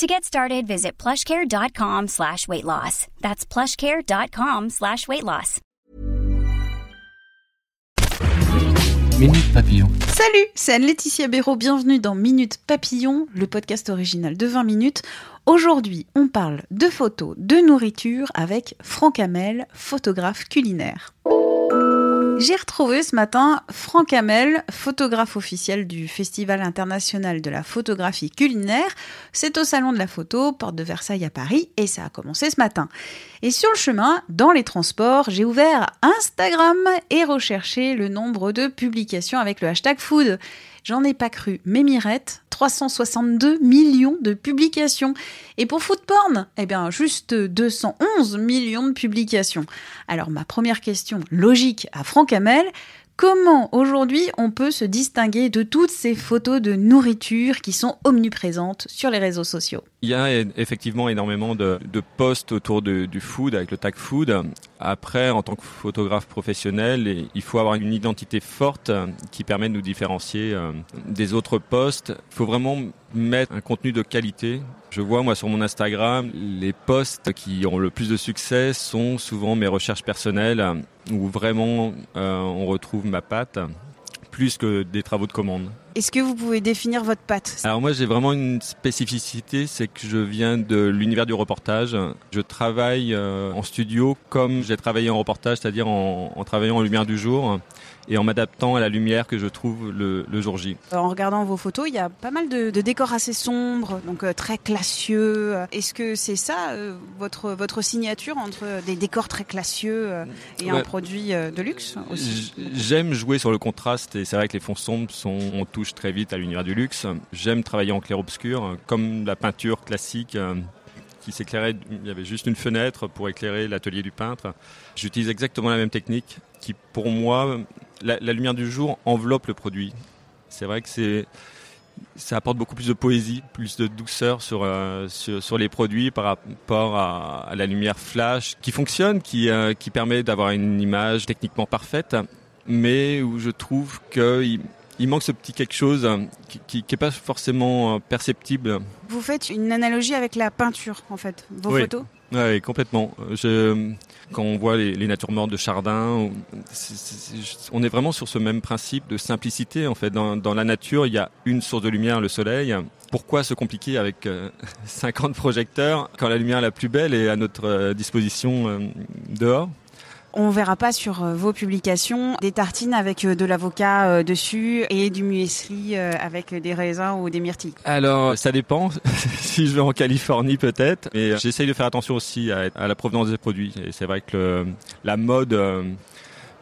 To get started, visit plushcare.com slash weight loss. That's plushcare.com slash weight loss. Minute Papillon. Salut, c'est Anne-Laetitia Béraud, bienvenue dans Minute Papillon, le podcast original de 20 minutes. Aujourd'hui, on parle de photos, de nourriture avec Franck Hamel, photographe culinaire. J'ai retrouvé ce matin Franck Hamel, photographe officiel du Festival international de la photographie culinaire. C'est au Salon de la photo, porte de Versailles à Paris, et ça a commencé ce matin. Et sur le chemin, dans les transports, j'ai ouvert Instagram et recherché le nombre de publications avec le hashtag food. J'en ai pas cru, mais Mirette, 362 millions de publications. Et pour Food Porn, eh bien, juste 211 millions de publications. Alors, ma première question logique à Franck Hamel, Comment aujourd'hui on peut se distinguer de toutes ces photos de nourriture qui sont omniprésentes sur les réseaux sociaux? Il y a effectivement énormément de, de posts autour du food avec le tag food. Après, en tant que photographe professionnel, il faut avoir une identité forte qui permet de nous différencier euh, des autres posts. Il faut vraiment mettre un contenu de qualité. Je vois moi sur mon Instagram, les posts qui ont le plus de succès sont souvent mes recherches personnelles où vraiment euh, on retrouve ma patte plus que des travaux de commande. Est-ce que vous pouvez définir votre patte? Alors moi j'ai vraiment une spécificité, c'est que je viens de l'univers du reportage. Je travaille euh, en studio comme j'ai travaillé en reportage, c'est-à-dire en, en, travaillant en lumière du jour et en m'adaptant à la lumière que je trouve le, le, jour J. En regardant vos photos, il y a pas mal de, de décors assez sombres, donc euh, très classieux. Est-ce que c'est ça euh, votre, votre signature entre des décors très classieux et ouais. un produit de luxe J'aime jouer sur le contraste et c'est vrai que les fonds sombres sont, on très vite à l'univers du luxe. J'aime travailler en clair-obscur, comme la peinture classique qui s'éclairait, il y avait juste une fenêtre pour éclairer l'atelier du peintre. J'utilise exactement la même technique qui, pour moi, la, lumière du jour enveloppe le produit. C'est vrai que c'est ça apporte beaucoup plus de poésie, plus de douceur sur, euh, sur, les produits par rapport à, à, la lumière flash qui fonctionne, qui, euh, qui permet d'avoir une image techniquement parfaite, mais où je trouve qu'il il manque ce petit quelque chose qui n'est pas forcément euh, perceptible. Vous faites une analogie avec la peinture, en fait, vos oui. photos Oui, complètement. Je, quand on voit les, les natures mortes de Chardin, c est, c est, on est vraiment sur ce même principe de simplicité. En fait, dans, dans, la nature, il y a une source de lumière, le soleil. Pourquoi se compliquer avec euh, 50 projecteurs quand la lumière la plus belle est à notre euh, disposition euh, dehors? On verra pas sur euh, vos publications des tartines avec euh, de l'avocat euh, dessus et du muesli avec des raisins ou des myrtilles. Alors ça dépend. si je vais en Californie peut-être, mais j'essaye de faire attention aussi à, la provenance des produits. Et c'est vrai que la mode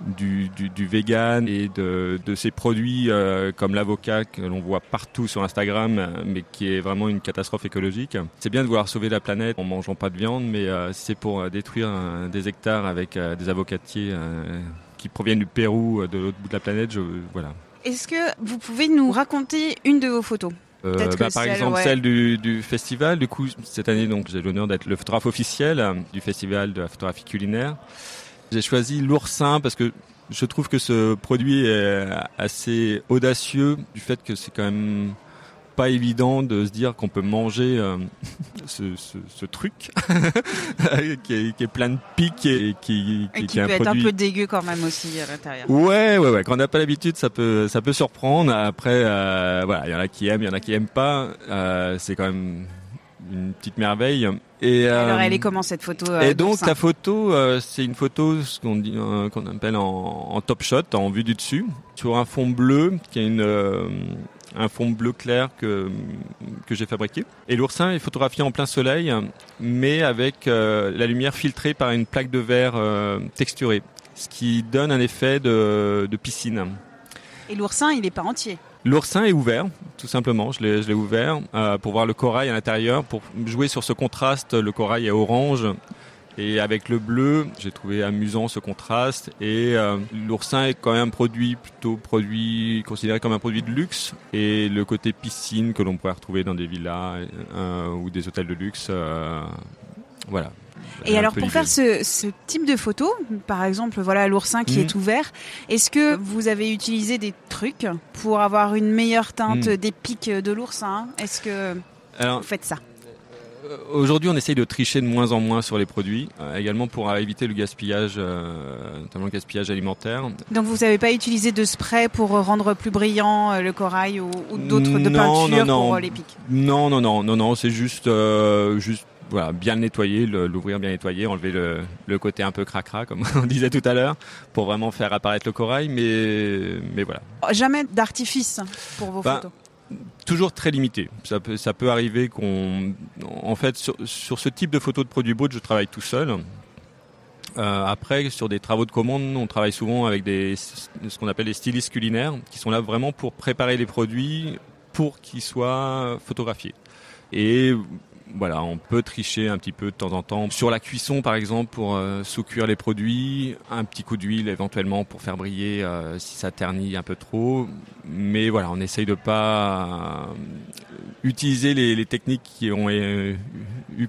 du, du, du vegan et de, de ces produits euh, comme l'avocat que l'on voit partout sur Instagram, mais qui est vraiment une catastrophe écologique. C'est bien de vouloir sauver la planète en mangeant pas de viande, mais euh, c'est pour détruire euh, des hectares avec euh, des avocatiers euh, qui proviennent du Pérou, de l'autre bout de la planète. Je, voilà. Est-ce que vous pouvez nous raconter une de vos photos? Euh, bah, par exemple ouais. celle du, du, festival. Du coup, cette année, donc, j'ai l'honneur d'être le photographe officiel du festival de la photographie culinaire. J'ai choisi l'oursin parce que je trouve que ce produit est assez audacieux du fait que c'est quand même pas évident de se dire qu'on peut manger euh, ce, ce, ce, truc qui, est, qui, est, plein de pics et qui, qui, et qui peut un être produit... un peu dégueu quand même aussi à l'intérieur. Ouais, ouais, ouais. Quand on n'a pas l'habitude, ça peut, ça peut surprendre. Après, euh, voilà, il y en a qui aiment, il y en a qui aiment pas. Euh, c'est quand même une petite merveille. Et, Alors, elle est comment cette photo euh, Et donc la photo, euh, c'est une photo ce qu'on dit, euh, qu'on appelle en, en, top shot, en vue du dessus, sur un fond bleu qui est une euh, un fond bleu clair que que j'ai fabriqué. Et l'oursin est photographié en plein soleil, mais avec la lumière filtrée par une plaque de verre texturée, ce qui donne un effet de, de piscine. Et l'oursin, il n'est pas entier. L'oursin est ouvert, tout simplement. Je l'ai, ouvert euh, pour voir le corail à l'intérieur, pour jouer sur ce contraste. Le corail est orange Et avec le bleu, j'ai trouvé amusant ce contraste. Et euh, l'oursin est quand même un produit plutôt produit considéré comme un produit de luxe. Et le côté piscine que l'on pourrait retrouver dans des villas euh, ou des hôtels de luxe, voilà. Et alors pour faire ce, ce type de photo, par exemple voilà l'oursin qui Mhm. est ouvert, est-ce que vous avez utilisé des trucs pour avoir une meilleure teinte Mhm. des pics de l'oursin? Est-ce que Alors, vous faites ça? Euh, Aujourd'hui, on essaye de tricher de moins en moins sur les produits, euh, également pour euh, éviter le gaspillage, euh, notamment le gaspillage alimentaire. Donc vous n'avez pas utilisé de spray pour rendre plus brillant le corail ou, ou d'autres de Non, peinture non, non. pour les pics? Non, non, non, non, non, c'est juste, juste, voilà, bien le nettoyer, l'ouvrir bien nettoyé, enlever le, le côté un peu cracra, comme on disait tout à l'heure, pour vraiment faire apparaître le corail, mais, mais voilà. Jamais d'artifice pour vos Bah, photos. toujours très limité. Ça peut, ça peut arriver qu'on, en fait, sur, sur ce type de photos de produits bruts, je travaille tout seul. Euh, après, sur des travaux de commande, on travaille souvent avec des, ce qu'on appelle des stylistes culinaires, qui sont là vraiment pour préparer les produits pour qu'ils soient photographiés. Et voilà, on peut tricher un petit peu de temps en temps sur la cuisson, par exemple, pour euh, sous-cuire les produits, un petit coup d'huile éventuellement pour faire briller euh, si ça ternit un peu trop. Mais voilà, on essaye de pas euh, utiliser les, les techniques qui ont eu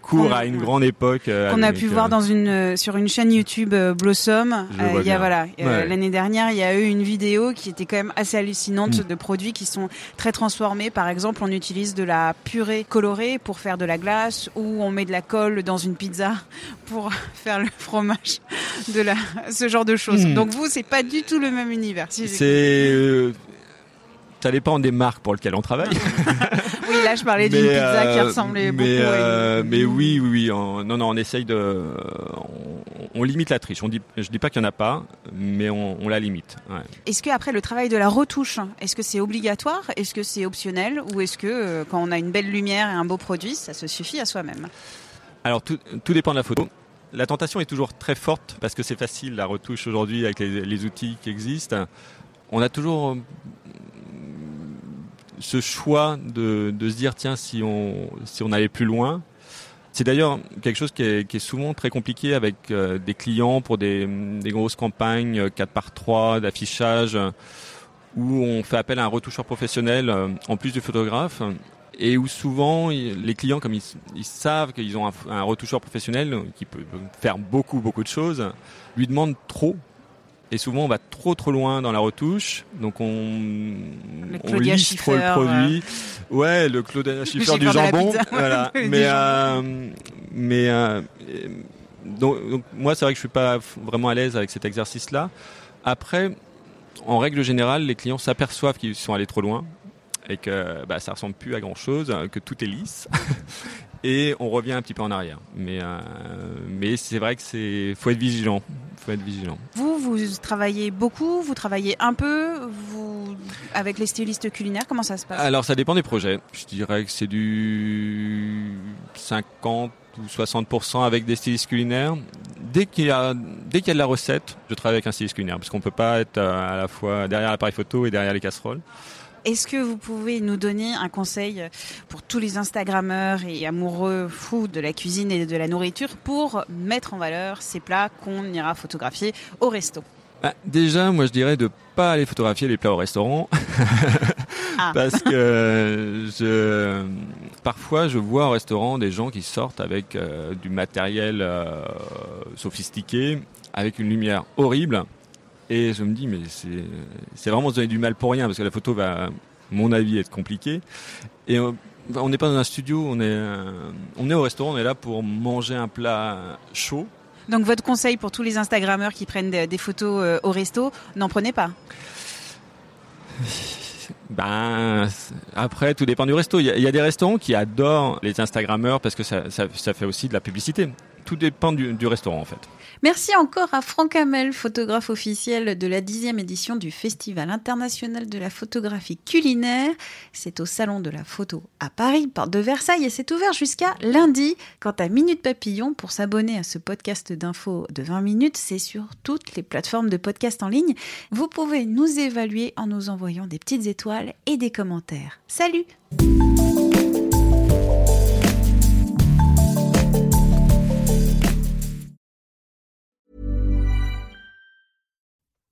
cours à une grande époque. qu'on a pu voir dans une sur une chaîne YouTube Blossom. Il y a voilà Ouais. l'année dernière, il y a eu une vidéo qui était quand même assez hallucinante Mm. de produits qui sont très transformés. Par exemple, on utilise de la purée colorée pour faire de la glace, ou on met de la colle dans une pizza pour faire le fromage, de la ce genre de choses. Mm. Donc vous, c'est pas du tout le même univers. si C'est. euh, ça dépend des marques pour lesquelles on travaille. Oui, là, je parlais d'une pizza qui euh, ressemblait mais, beaucoup. à euh, une- mais oui, oui, oui. on- non, non, on essaye de. On, limite la triche. On dit, je dis pas qu'il y en a pas, mais on, on la limite. ouais. Est-ce que après le travail de la retouche, est-ce que c'est obligatoire, est-ce que c'est optionnel, ou est-ce que euh, quand on a une belle lumière et un beau produit, ça se suffit à soi-même? Alors tout, tout dépend de la photo. La tentation est toujours très forte parce que c'est facile la retouche aujourd'hui avec les, les outils qui existent. On a toujours euh, ce choix de, de se dire tiens si on si on allait plus loin. C'est d'ailleurs quelque chose qui est, souvent très compliqué avec euh, des clients pour des, grosses campagnes euh, 4 par 3 d'affichage euh, où on fait appel à un retoucheur professionnel euh, en plus du photographe et où souvent les clients, comme ils, savent qu'ils ont un retoucheur professionnel qui peut faire beaucoup beaucoup de choses, lui demandent trop. Et souvent on va trop trop loin dans la retouche, donc on, lisse trop le produit. Ouais, le Claudia Schiffer du jambon, voilà. Du mais jambon. euh, mais euh, donc, donc moi c'est vrai que je suis pas vraiment à l'aise avec cet exercice-là. Après, en règle générale, les clients s'aperçoivent qu'ils sont allés trop loin et que bah, ça ressemble plus à grand chose, que tout est lisse. et on revient un petit peu en arrière. Mais, euh, mais c'est vrai que c'est faut être vigilant. Faut être vigilant. Vous, vous travaillez beaucoup, vous travaillez un peu, vous avec les stylistes culinaires, comment ça se passe? Alors ça dépend des projets. Je dirais que c'est du 50 ou 60% avec des stylistes culinaires. Dès qu'il y a dès qu'il y a de la recette, je travaille avec un styliste culinaire parce qu'on peut pas être euh, à la fois derrière l'appareil photo et derrière les casseroles. Est-ce que vous pouvez nous donner un conseil pour tous les Instagrammeurs et amoureux fous de la cuisine et de la nourriture pour mettre en valeur ces plats qu'on ira photographier au resto? Bah, déjà, moi je dirais de pas aller photographier les plats au restaurant. Ah. parce que je parfois je vois au restaurant des gens qui sortent avec euh, du matériel euh, sophistiqué, avec une lumière horrible, et je me dis mais c'est vraiment se donner du mal pour rien parce que la photo va, à mon avis, être compliquée. Et euh, on n'est pas dans un studio, on est euh, on est au restaurant, on est là pour manger un plat chaud. Donc votre conseil pour tous les Instagrammeurs qui prennent des, photos euh, au resto, n'en prenez pas. Ben, après, tout dépend du resto. Il y, a, il y a des restaurants qui adorent les Instagrammeurs parce que ça, ça, ça fait aussi de la publicité. Tout dépend du, du restaurant, en fait. Merci encore à Franck Hamel, photographe officiel de la dixième édition du Festival international de la photographie culinaire. C'est au Salon de la photo à Paris, porte de Versailles, et c'est ouvert jusqu'à lundi. Quant à Minute Papillon, pour s'abonner à ce podcast d'infos de 20 minutes, c'est sur toutes les plateformes de podcast en ligne. Vous pouvez nous évaluer en nous envoyant des petites étoiles et des commentaires. Salut